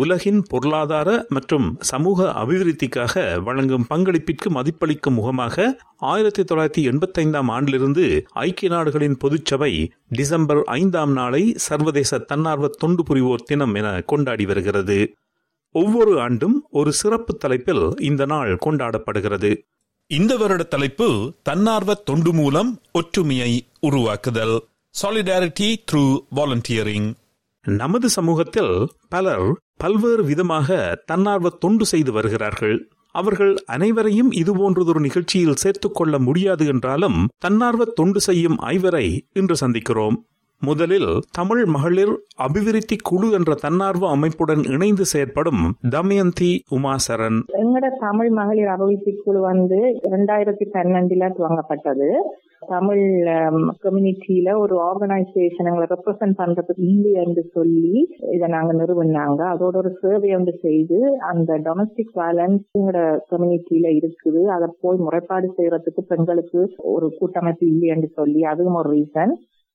உலகின் பொருளாதார மற்றும் சமூக அபிவிருத்திக்காக வழங்கும் பங்களிப்பிற்கு மதிப்பளிக்கும் முகமாக ஆயிரத்தி தொள்ளாயிரத்தி எண்பத்தைந்தாம் ஆண்டிலிருந்து ஐக்கிய நாடுகளின் பொதுச்சபை டிசம்பர் ஐந்தாம் நாளை சர்வதேச தன்னார்வ தொண்டு புரிவோர் தினம் என கொண்டாடி வருகிறது. ஒவ்வொரு ஆண்டும் ஒரு சிறப்பு தலைப்பில் இந்த நாள் கொண்டாடப்படுகிறது. இந்த வருட தலைப்பு தன்னார்வ தொண்டு மூலம் ஒற்றுமையை உருவாக்குதல். சாலிடாரிட்டி த்ரூ வாலண்டியரிங் நமது சமூகத்தில் பலர் பல்வேறு விதமாக தன்னார்வ தொண்டு செய்து வருகிறார்கள். அவர்கள் அனைவரையும் இதுபோன்றதொரு நிகழ்ச்சியில் சேர்த்துக் கொள்ள முடியாது என்றாலும் தன்னார்வ தொண்டு செய்யும் ஐவரை இன்று சந்திக்கிறோம். முதலில் தமிழ் மகளிர் அபிவிருத்தி குழு என்ற தன்னார்வ அமைப்புடன் இணைந்து செயற்படும் தமயந்தி உமாசரன் எங்களோட தமிழ் மகளிர் அபிவிருத்தி குழு வந்து இரண்டாயிரத்தி பன்னெண்டுல துவங்கப்பட்டது. தமிழ் கம்யூனிட்டியில ஒரு ஆர்கனைசேஷன் எங்களை ரெப்ரசென்ட் பண்றதுக்கு இல்லை என்று சொல்லி இதை நாங்க நிறுவனாங்க. அதோட ஒரு சர்வே வந்து செய்து அந்த டொமஸ்டிக் வயலன்ஸ் எங்களோட கம்யூனிட்டியில இருக்குது. அதை போய் முறைப்பாடு செய்யறதுக்கு பெண்களுக்கு ஒரு கூட்டமைப்பு இல்லை என்று சொல்லி அதுவும் ஒரு ரீசன்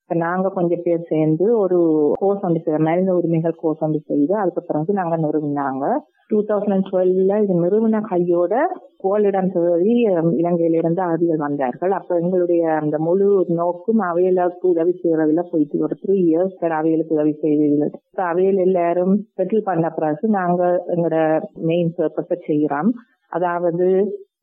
நாங்க கொஞ்சம் பேர் சேர்ந்து ஒரு கோர்ஸ் வந்து மனித உரிமைகள் கோர்ஸ் வந்து செய்து அதுக்கு பிறகு நாங்க நிறுவினாங்க. டூ தௌசண்ட் டுவெல்ல இது நிறுவன கையோட கோலிடம் தேடி இலங்கையிலிருந்து இருந்து வந்தார்கள். அப்ப எங்களுடைய அந்த முழு நோக்கும் அவையலுக்கு உதவி செய்யறதுல போயிட்டு ஒரு த்ரீ இயர்ஸ் அவையலுக்கு உதவி செய்வதில்லை அவையில் எல்லாரும் செட்டில் பண்ண பிறகு நாங்க எங்களோட மெயின் பர்பஸை செய்யறோம் அதாவது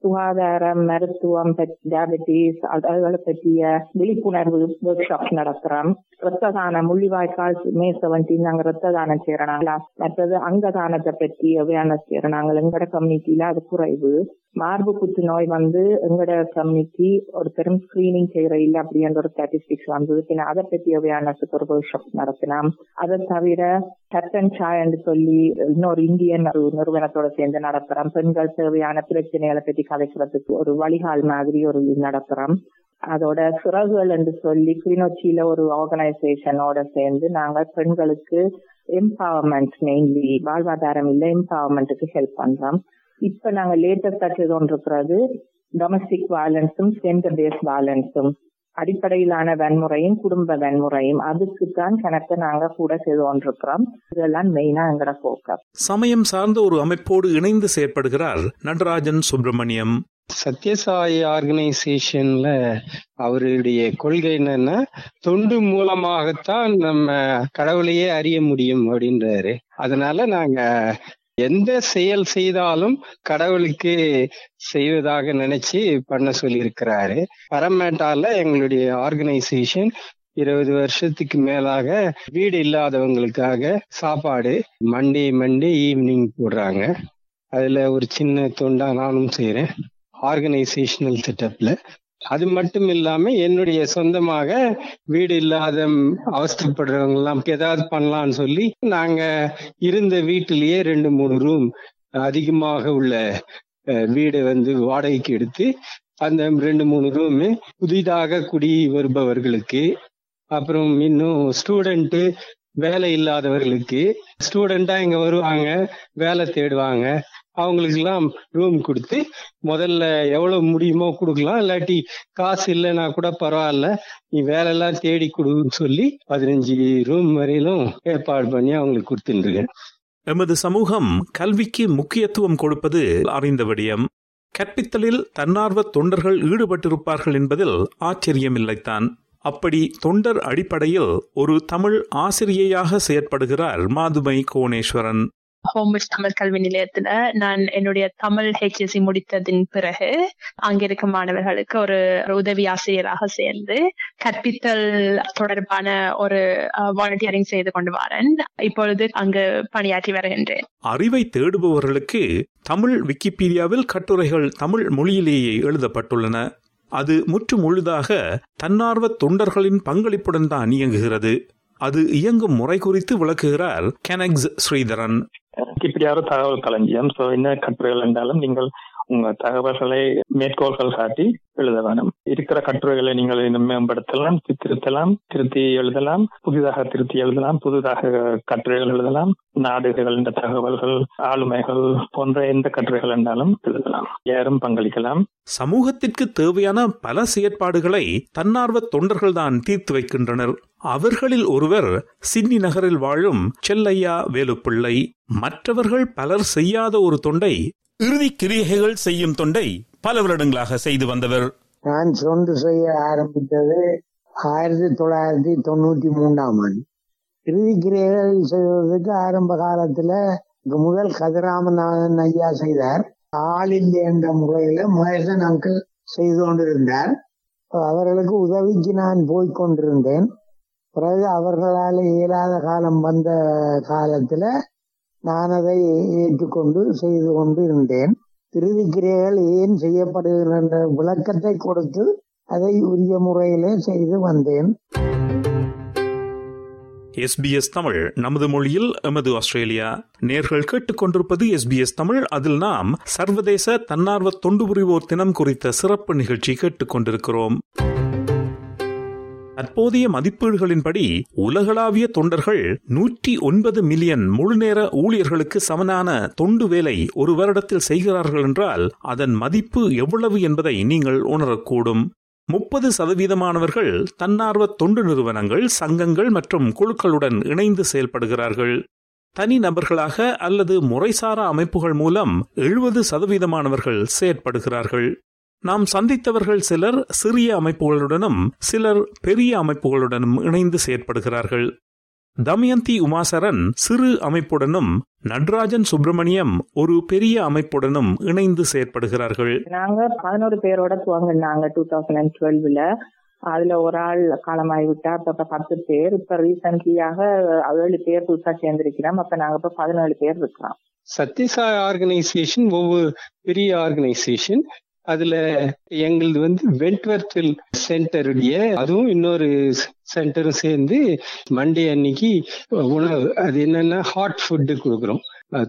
சுகாதாரம் மருத்துவம் டயபெட்டிஸ் அதுகளை பற்றிய விழிப்புணர்வு ஒர்க் ஷாப் நடத்துறோம். ரத்த தானம் முள்ளிவாய்க்கால் மே செவன்டீன் நாங்க ரத்த தானம் செய்யறாங்களா மற்றது அங்க தானத்தை பற்றி அவேர்னஸ் செய்யறாங்க எங்கட கம்யூனிட்டியில அது குறைவு. மார்பு புற்றுநோய் வந்து எங்களோட கம்யூனிட்டி ஒரு பெரும் ஸ்கிரீனிங் செய்யற இல்ல அப்படின்ற ஒரு ஸ்டாட்டிஸ்டிக்ஸ் வந்தது. பின்ன அதை பத்தி அவேர்னஸ் ஒரு ஒர்க் ஷாப் நடத்தினோம். அதை தவிர டட்டன் சாய் என்று சொல்லி இன்னொரு இந்தியன் நிறுவனத்தோட சேர்ந்து நடத்துறோம். பெண்கள் தேவையான பிரச்சனைகளை பற்றி கதைக்கிறதுக்கு ஒரு வழிகால் மாதிரி ஒரு நடத்துறோம். அதோட சிறகுகள் என்று சொல்லி கிளிநொச்சியில ஒரு ஆர்கனைசேஷனோட சேர்ந்து நாங்க பெண்களுக்கு எம்பவர்மெண்ட் மெயின்லி வாழ்வாதாரம் இல்ல எம்பவர்மெண்ட்டுக்கு ஹெல்ப் பண்றோம். இப்ப நாங்க லேட்டஸ்டா செய்து கொண்டிருக்கிறது டொமஸ்டிக் வயலன்ஸும் ஜெண்டர் பேஸ்ட் வயலன்ஸும் அடிப்படையிலான வன்முறையும் குடும்ப வன்முறையும். அதுக்கு தான் கணக்கு நாங்க கூட செய்து கொண்டிருக்கிறோம் இதெல்லாம் மெயினா எங்கட போக்கஸ் சமயம் சார்ந்த ஒரு அமைப்போடு இணைந்து செயற்படுகிறார் நடராஜன் சுப்பிரமணியம். சத்யசாயி ஆர்கனைசேஷன்ல அவருடைய கொள்கை என்னன்னா தொண்டு மூலமாகத்தான் நம்ம கடவுளையே அறிய முடியும் அப்படின்றாரு. அதனால நாங்க எந்த செயல் செய்தாலும் கடவுளுக்கு செய்வதாக நினைச்சு பண்ண சொல்லி இருக்கிறாரு பரமேட்டால எங்களுடைய ஆர்கனைசேஷன் இருபது வருஷத்துக்கு மேலாக வீடு இல்லாதவங்களுக்காக சாப்பாடு மண்டே மண்டே ஈவினிங் போடுறாங்க. அதுல ஒரு சின்ன தொண்டா நானும் செய்யறேன் ஆர்கனைசேஷனல் செட்டப்ல அது மட்டும் இல்லாம என்னுடைய சொந்தமாக வீடு இல்லாத அவஸ்தப்படுறவங்க எல்லாம் ஏதாவது பண்ணலாம்னு சொல்லி நாங்க இருந்த வீட்டிலேயே ரெண்டு மூணு ரூம் அதிகமாக உள்ள வீடை வந்து வாடகைக்கு எடுத்து அந்த ரெண்டு மூணு ரூமு புதிதாக குடி வருபவர்களுக்கு அப்புறம் இன்னும் ஸ்டூடெண்ட்டு வேலை இல்லாதவர்களுக்கு ஸ்டூடெண்டா இங்க வருவாங்க வேலை தேடுவாங்க. அவங்களுக்கெல்லாம் ரூம் கொடுத்து முதல்ல எவ்வளவு முடியுமோ கொடுக்கலாம். இல்லாட்டி காசு இல்லைன்னா கூட பரவாயில்ல. நீ வேலை எல்லாம் தேடி கொடுன்னு சொல்லி பதினஞ்சு ரூம் வரையிலும் ஏற்பாடு பண்ணி அவங்களுக்கு கொடுத்துருக்கேன் எமது சமூகம் கல்விக்கு முக்கியத்துவம் கொடுப்பது அறிந்த விடயம். கற்பித்தலில் தன்னார்வ தொண்டர்கள் ஈடுபட்டிருப்பார்கள் என்பதில் ஆச்சரியமில்லைத்தான். அப்படி தொண்டர் அடிப்படையில் ஒரு தமிழ் ஆசிரியையாக செயற்படுகிறார் மாதுமை கோணேஸ்வரன் ஹோம்ஸ் தமிழ் கல்வி நிலையத்துல நான் என்னுடைய தமிழ் ஹெச்எஸ்சி முடித்ததின் பிறகு அங்க மாணவர்களுக்கு ஒரு உதவி ஆசிரியராக சேர்ந்து கற்பித்தல் தொடர்பான ஒரு வாலண்டியரிங் செய்து கொண்டு வரேன். இப்பொழுது அங்கு பணியாற்றி வருகின்றேன். அறிவை தேடுபவர்களுக்கு தமிழ் விக்கிபீடியாவில் கட்டுரைகள் தமிழ் மொழியிலேயே எழுதப்பட்டுள்ளன. அது முற்று முழுதாக தன்னார்வ தொண்டர்களின் பங்களிப்புடன் தான் இயங்குகிறது. அது இயங்கும் முறை குறித்து விளக்குகிறார் கெனக்ஸ் ஸ்ரீதரன். இப்படியாவது தகவல் களஞ்சியம். சோ என்ன கட்டுரைகள் என்றாலும் நீங்கள் உங்க தகவல்களை மேற்கோள்கள் காட்டி எழுத வேணும் இருக்கிற கட்டுரைகளை நீங்கள் இன்னும் மேம்படுத்தலாம் திருத்தலாம் திருத்தி எழுதலாம் புதிதாக திருத்தி எழுதலாம் புதிதாக கட்டுரைகள் எழுதலாம் நாடுகள் என்ற தகவல்கள் ஆளுமைகள் போன்ற எந்த கட்டுரைகள் என்றாலும் எழுதலாம். யாரும் பங்களிக்கலாம். சமூகத்திற்கு தேவையான பல செயற்பாடுகளை தன்னார்வ தொண்டர்கள்தான் தீர்த்து வைக்கின்றனர். அவர்களில் ஒருவர் சின்னி நகரில் வாழும் செல்லையா வேலுப்பிள்ளை. மற்றவர்கள் பலர் செய்யாத ஒரு தொண்டை இறுதி கிரியைகள் செய்யும் தொண்டை பல வருடங்களாக செய்து வந்தவர். நான் சொந்து செய்ய ஆரம்பித்தது ஆயிரத்தி தொள்ளாயிரத்தி தொண்ணூத்தி மூன்றாம் ஆண்டு. இறுதி கிரியைகள் செய்வதற்கு ஆரம்ப காலத்துல முதல் கதிராமநாதன் ஐயா செய்தார். ஆளில் என்ற முறையில மகேசன் அங்கிள் செய்து கொண்டிருந்தார். அவர்களுக்கு உதவிக்கு நான் போய்கொண்டிருந்தேன் பிறகு அவர்களால் இயலாத காலம் வந்த காலத்தில் நான் அதை ஏற்றுக்கொண்டு செய்து கொண்டு இருந்தேன் இறுதி கிரியைகள் ஏன் செய்யப்படுகின்ற விளக்கத்தை கொடுத்து அதை உரிய முறையிலே செய்து வந்தேன். எஸ்பிஎஸ் தமிழ் நமது மொழியில் எமது ஆஸ்திரேலியா. நேர்கள் கேட்டுக்கொண்டிருப்பது எஸ்பிஎஸ் தமிழ். அதில் நாம் சர்வதேச தன்னார்வ தொண்டு புரிவோர் தினம் குறித்த சிறப்பு நிகழ்ச்சி கேட்டுக்கொண்டிருக்கிறோம். தற்போதைய மதிப்பீடுகளின்படி உலகளாவிய தொண்டர்கள் நூற்றி ஒன்பது மில்லியன் முழுநேர ஊழியர்களுக்கு சமனான தொண்டு வேலை ஒரு வருடத்தில் செய்கிறார்கள் என்றால் அதன் மதிப்பு எவ்வளவு என்பதை நீங்கள் உணரக்கூடும். முப்பது சதவீதமானவர்கள் தன்னார்வ தொண்டு நிறுவனங்கள் சங்கங்கள் மற்றும் குழுக்களுடன் இணைந்து செயல்படுகிறார்கள். தனி நபர்களாக அல்லது முறைசாரா அமைப்புகள் மூலம் எழுபது சதவீதமானவர்கள் செயற்படுகிறார்கள். நாம் சந்தித்தவர்கள் சிலர் சிறிய அமைப்புகளுடனும் சிலர் பெரிய அமைப்புகளுடனும் இணைந்து செயற்படுகிறார்கள். தமயந்தி உமாசரன் சிறு அமைப்புடனும் நடராஜன் சுப்பிரமணியம் ஒரு பெரிய அமைப்புடனும் இணைந்து செயற்படுகிறார்கள். நாங்க பதினோரு பேரோட துவங்கினாங்க டூ தௌசண்ட் அண்ட் டுவெல்வ்ல அதுல ஒரு ஆள் காலமாகி விட்டா அப்ப பத்து பேர். இப்ப ரீசன்ட்லியாக ஏழு பேர் புதுசா சேர்ந்திருக்கிறோம். அப்ப நாங்க இப்ப பதினேழு பேர் இருக்கிறோம். சத்யசாய் ஆர்கனைசேஷன் ஒவ்வொரு பெரிய ஆர்கனைசேஷன் அதுல எங்களது வந்து வென்ட்வர்த்தில் சென்டருடைய அதுவும் இன்னொரு சென்டரும் சேர்ந்து மண்டே அன்னைக்கு உணவு அது என்னன்னா ஹாட் ஃபுட்டு கொடுக்குறோம்.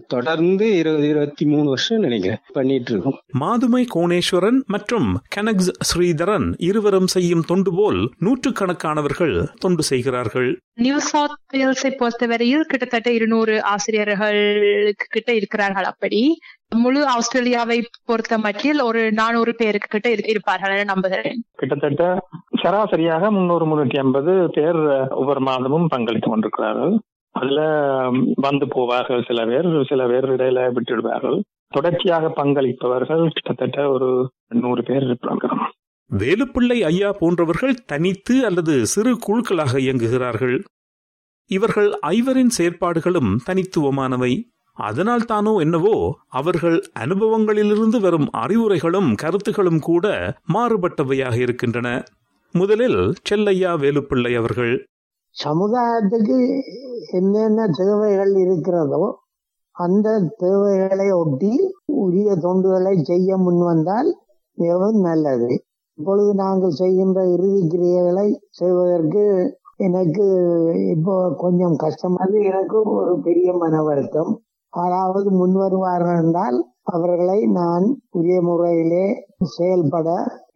தொடர்ந்து இருபது இருபத்தி மூணு வருஷம் நினைக்கிறேன். பண்ணிட்டு இருக்கோம் மாதுமை கோணேஸ்வரன் மற்றும் கனக்ஸ் ஸ்ரீதரன் இருவரும் செய்யும் தொண்டு போல் நூற்றுக்கணக்கானவர்கள் தொண்டு செய்கிறார்கள். நியூ சவுத் வேல்ஸை பொறுத்தவரையில் கிட்டத்தட்ட இருநூறு ஆசிரியர்கள் கிட்ட இருக்கிறார்கள் அப்படி. முழு ஆஸ்திரேலியாவை பொறுத்த மட்டில் ஒரு நானூறு பேருக்கு கிட்ட இருப்பார்கள் நம்புகிறேன். கிட்டத்தட்ட சராசரியாக முன்னூறு முன்னூத்தி ஐம்பது பேர் ஒவ்வொரு மாதமும் பங்களித்துக் கொண்டிருக்கிறார்கள். அதுல வந்து போவார்கள் சில பேர் சில பேர் இடையில விட்டுடுவார்கள் தொடர்ச்சியாக பங்களிப்பவர்கள் கிட்டத்தட்ட ஒரு நூறு பேர் இருப்பாங்க. வேலுப்பிள்ளை ஐயா போன்றவர்கள் தனித்து அல்லது சிறு குழுக்களாக இயங்குகிறார்கள். இவர்கள் ஐவரின் செயற்பாடுகளும் தனித்துவமானவை. அதனால் தானோ என்னவோ அவர்கள் அனுபவங்களிலிருந்து வரும் அறிவுரைகளும் கருத்துகளும் கூட மாறுபட்டவையாக இருக்கின்றன. முதலில் செல்லையா வேலுப்பிள்ளை அவர்கள். சமுதாயத்துக்கு என்னென்ன தேவைகள் இருக்கிறதோ அந்த தேவைகளை ஒட்டி உரிய தொண்டுகளை செய்ய முன் வந்தால் மிகவும் நல்லது. இப்பொழுது நாங்கள் செய்கின்ற இறுதி கிரியைகளை செய்வதற்கு எனக்கு இப்போ கொஞ்சம் கஷ்டமாக எனக்கு ஒரு பெரிய மன வருத்தம். யாராவது முன் வருவார்கள் என்றால் அவர்களை நான் உரிய முறையிலே செயல்பட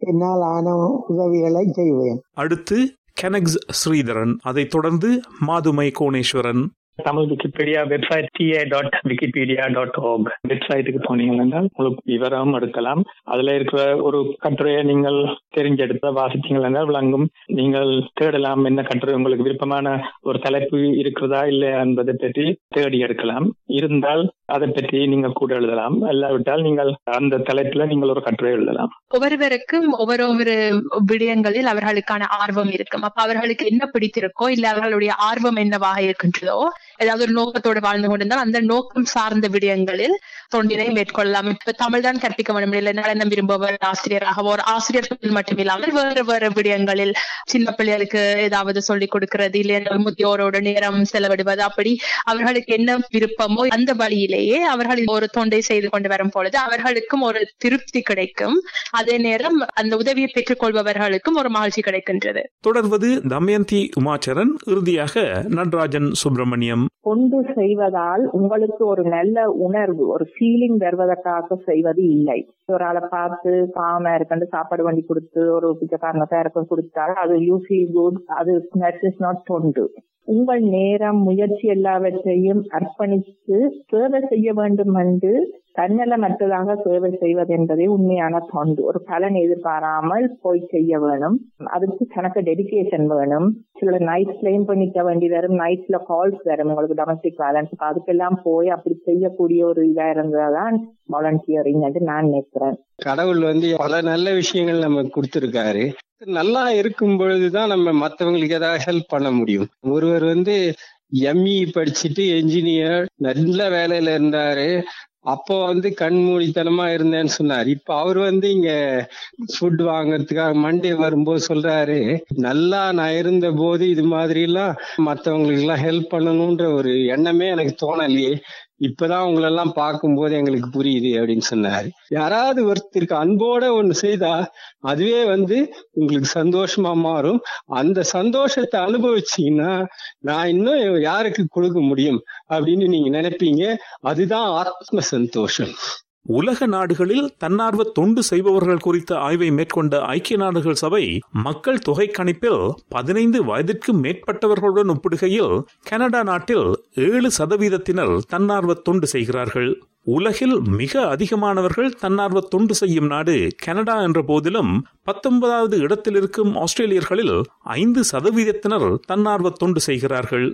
என்னால் ஆன உதவிகளை செய்வேன். அடுத்து கெனக்ஸ் ஸ்ரீதரன் அதைத் தொடர்ந்து Mathumai Koneswaran Tamil Wikipedia website TA dot Wikipedia dot org வெப்சைட்டுக்கு போனீங்கன்னா உங்களுக்கு விவரம் எடுக்கலாம். அதுல இருக்கிற ஒரு கட்டுரையை நீங்கள் தெரிஞ்செடுத்த வாசித்தீங்கள் என்றால் விளங்கும். நீங்கள் தேடலாம் என்ன கட்டுரை உங்களுக்கு விருப்பமான ஒரு தலைப்பு இருக்கிறதா இல்லை என்பதை பற்றி தேடி எடுக்கலாம். இருந்தால் அதை பற்றி நீங்கள் கூட எழுதலாம். இல்லாவிட்டால் நீங்கள் அந்த தலைப்புல நீங்கள் ஒரு கட்டுரை எழுதலாம். ஒவ்வொருவருக்கும் ஒவ்வொரு ஒரு விடயங்களில் அவர்களுக்கான ஆர்வம் இருக்கும். அப்ப அவர்களுக்கு என்ன பிடித்திருக்கோ இல்ல அவர்களுடைய ஆர்வம் என்னவாக இருக்கின்றதோ ஏதாவது ஒரு நோக்கத்தோடு வாழ்ந்து கொண்டிருந்தால் அந்த நோக்கம் சார்ந்த விடயங்களில் தொண்டினை மேற்கொள்ளலாம். இப்ப தமிழ் தான் கற்பிக்க வேண்டும். இல்லை நலனம் விரும்புவர் ஆசிரியராக ஒரு ஆசிரியர்கள் மட்டும் இல்லாமல் வேறு வேறு விடயங்களில் சின்ன பிள்ளைகளுக்கு ஏதாவது சொல்லிக் கொடுக்கிறது இல்லை முதியோரோட நேரம் செலவிடுவது அப்படி அவர்களுக்கு என்ன விருப்பமோ அந்த வழியிலேயே அவர்கள் ஒரு தொண்டை செய்து கொண்டு வரும் பொழுது அவர்களுக்கும் ஒரு திருப்தி கிடைக்கும். அதே நேரம் அந்த உதவியை பெற்றுக் கொள்பவர்களுக்கும் ஒரு மகிழ்ச்சி கிடைக்கின்றது. தொடர்வது தமயந்தி உமாச்சரன் இறுதியாக நடராஜன் சுப்பிரமணியம். கொண்டு செய்வதால் உங்களுக்கு ஒரு நல்ல உணர்வு ஒரு ஃபீலிங் வருவதற்காக செய்வது இல்லை. ஒரு ஆளை பார்த்து பாம இருக்கண்டு சாப்பாடு வண்டி கொடுத்து ஒரு பிச்சைக்காரங்க பேருக்கு கொடுத்தாலும் அது யூ ஃபீல் குட் அது இஸ் நாட் தொண்டு உங்கள் நேரம் முயற்சி எல்லாவற்றையும் அர்ப்பணித்து சேவை செய்ய வேண்டும் என்று தன்னலமற்றதாக சேவை செய்வது என்பதே உண்மையான தொண்டு. ஒரு பலன் எதிர்பாராமல் போய் செய்ய வேணும். அதுக்கு தனக்கு டெடிகேஷன் வேணும். சில நைட் கிளைம் பண்ணிக்க வேண்டி வரும். நைட்ல கால்ஸ் வரும். உங்களுக்கு டொமஸ்டிக் வேலன்ஸ் அதுக்கெல்லாம் போய் அப்படி செய்யக்கூடிய ஒரு இதா இருந்ததுதான் வாலண்டியரிங் என்று நான் நினைக்கிறேன். கடவுள் வந்து பல நல்ல விஷயங்கள் நமக்கு கொடுத்திருக்காரு. நல்லா இருக்கும் பொழுதுதான் நம்ம மத்தவங்களுக்கு ஏதாவது ஹெல்ப் பண்ண முடியும். ஒருவர் வந்து எம்இ படிச்சுட்டு என்ஜினியர் நல்ல வேலையில இருந்தாரு. அப்போ வந்து கண்மூடித்தனமா இருந்தேன்னு சொன்னார். இப்ப அவர் வந்து இங்க ஃபுட் வாங்கறதுக்காக மண்டே வரும்போது சொல்றாரு நல்லா நான் இருந்த போது இது மாதிரி எல்லாம் மத்தவங்களுக்கு எல்லாம் ஹெல்ப் பண்ணணும்ன்ற ஒரு எண்ணமே எனக்கு தோணலையே. இப்பதான் உங்களெல்லாம் பார்க்கும்போது எங்களுக்கு புரியுது அப்படின்னு சொன்னாரு. யாராவது ஒருத்தருக்கு அன்போட ஒண்ணு செய்தா அதுவே வந்து உங்களுக்கு சந்தோஷமா மாறும். அந்த சந்தோஷத்தை அனுபவிச்சீங்கன்னா நான் இன்னும் யாருக்கு கொடுக்க முடியும் அப்படின்னு நீங்க நினைப்பீங்க. அதுதான் ஆத்ம சந்தோஷம். உலக நாடுகளில் தன்னார்வ தொண்டு செய்பவர்கள் குறித்த ஆய்வை மேற்கொண்ட ஐக்கிய நாடுகள் சபை மக்கள் தொகை கணிப்பில் பதினைந்து வயதிற்கு மேற்பட்டவர்களுடன் ஒப்பிடுகையில் கனடா நாட்டில் ஏழு சதவீதத்தினர் தன்னார்வ தொண்டு செய்கிறார்கள். உலகில் மிக அதிகமானவர்கள் தன்னார்வ தொண்டு செய்யும் நாடு கனடா என்ற போதிலும் பத்தொன்பதாவது இடத்தில் இருக்கும் ஆஸ்திரேலியர்களில் ஐந்து சதவீதத்தினர் தன்னார்வ தொண்டு செய்கிறார்கள்.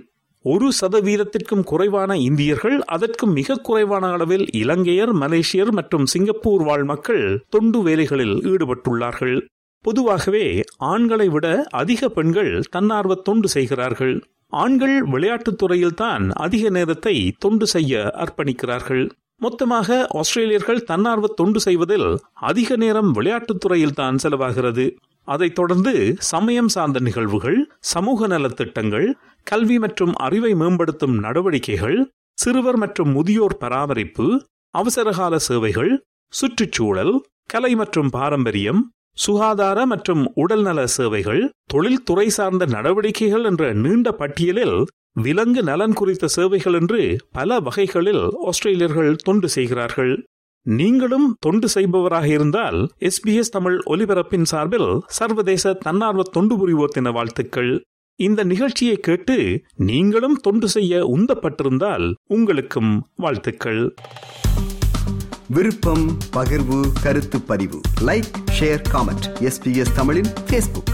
ஒரு சதவீதத்திற்கும் குறைவான இந்தியர்கள் அதற்கும் மிக குறைவான அளவில் இலங்கையர் மலேசியர் மற்றும் சிங்கப்பூர் வாழ் மக்கள் தொண்டு வேலைகளில் ஈடுபட்டுள்ளார்கள். பொதுவாகவே ஆண்களை விட அதிக பெண்கள் தன்னார்வ தொண்டு செய்கிறார்கள். ஆண்கள் விளையாட்டுத் துறையில்தான் அதிக நேரத்தை தொண்டு செய்ய அர்ப்பணிக்கிறார்கள். மொத்தமாக ஆஸ்திரேலியர்கள் தன்னார்வ தொண்டு செய்வதில் அதிக நேரம் விளையாட்டுத் துறையில் தான் செலவாகிறது. அதைத் தொடர்ந்து சமயம் சார்ந்த நிகழ்வுகள் சமூக நலத்திட்டங்கள் கல்வி மற்றும் அறிவை மேம்படுத்தும் நடவடிக்கைகள் சிறுவர் மற்றும் முதியோர் பராமரிப்பு அவசரகால சேவைகள் சுற்றுச்சூழல் கலை மற்றும் பாரம்பரியம் சுகாதார மற்றும் உடல்நல சேவைகள் தொழில்துறை சார்ந்த நடவடிக்கைகள் என்ற நீண்ட பட்டியலில் விலங்கு நலன் குறித்த சேவைகள் என்று பல வகைகளில் ஆஸ்திரேலியர்கள் தொண்டு செய்கிறார்கள். நீங்களும் தொண்டு செய்பவராக இருந்தால் எஸ்பிஎஸ் தமிழ் ஒலிபரப்பின் சார்பில் சர்வதேச தன்னார்வ தொண்டு புரிவோர் தின வாழ்த்துக்கள். இந்த நிகழ்ச்சியை கேட்டு நீங்களும் தொண்டு செய்ய உந்தப்பட்டிருந்தால் உங்களுக்கும் வாழ்த்துக்கள். விருப்பம் பகிர்வு கருத்து பதிவு. லைக் ஷேர் காமெண்ட் எஸ்பிஎஸ் தமிழின் ஃபேஸ்புக்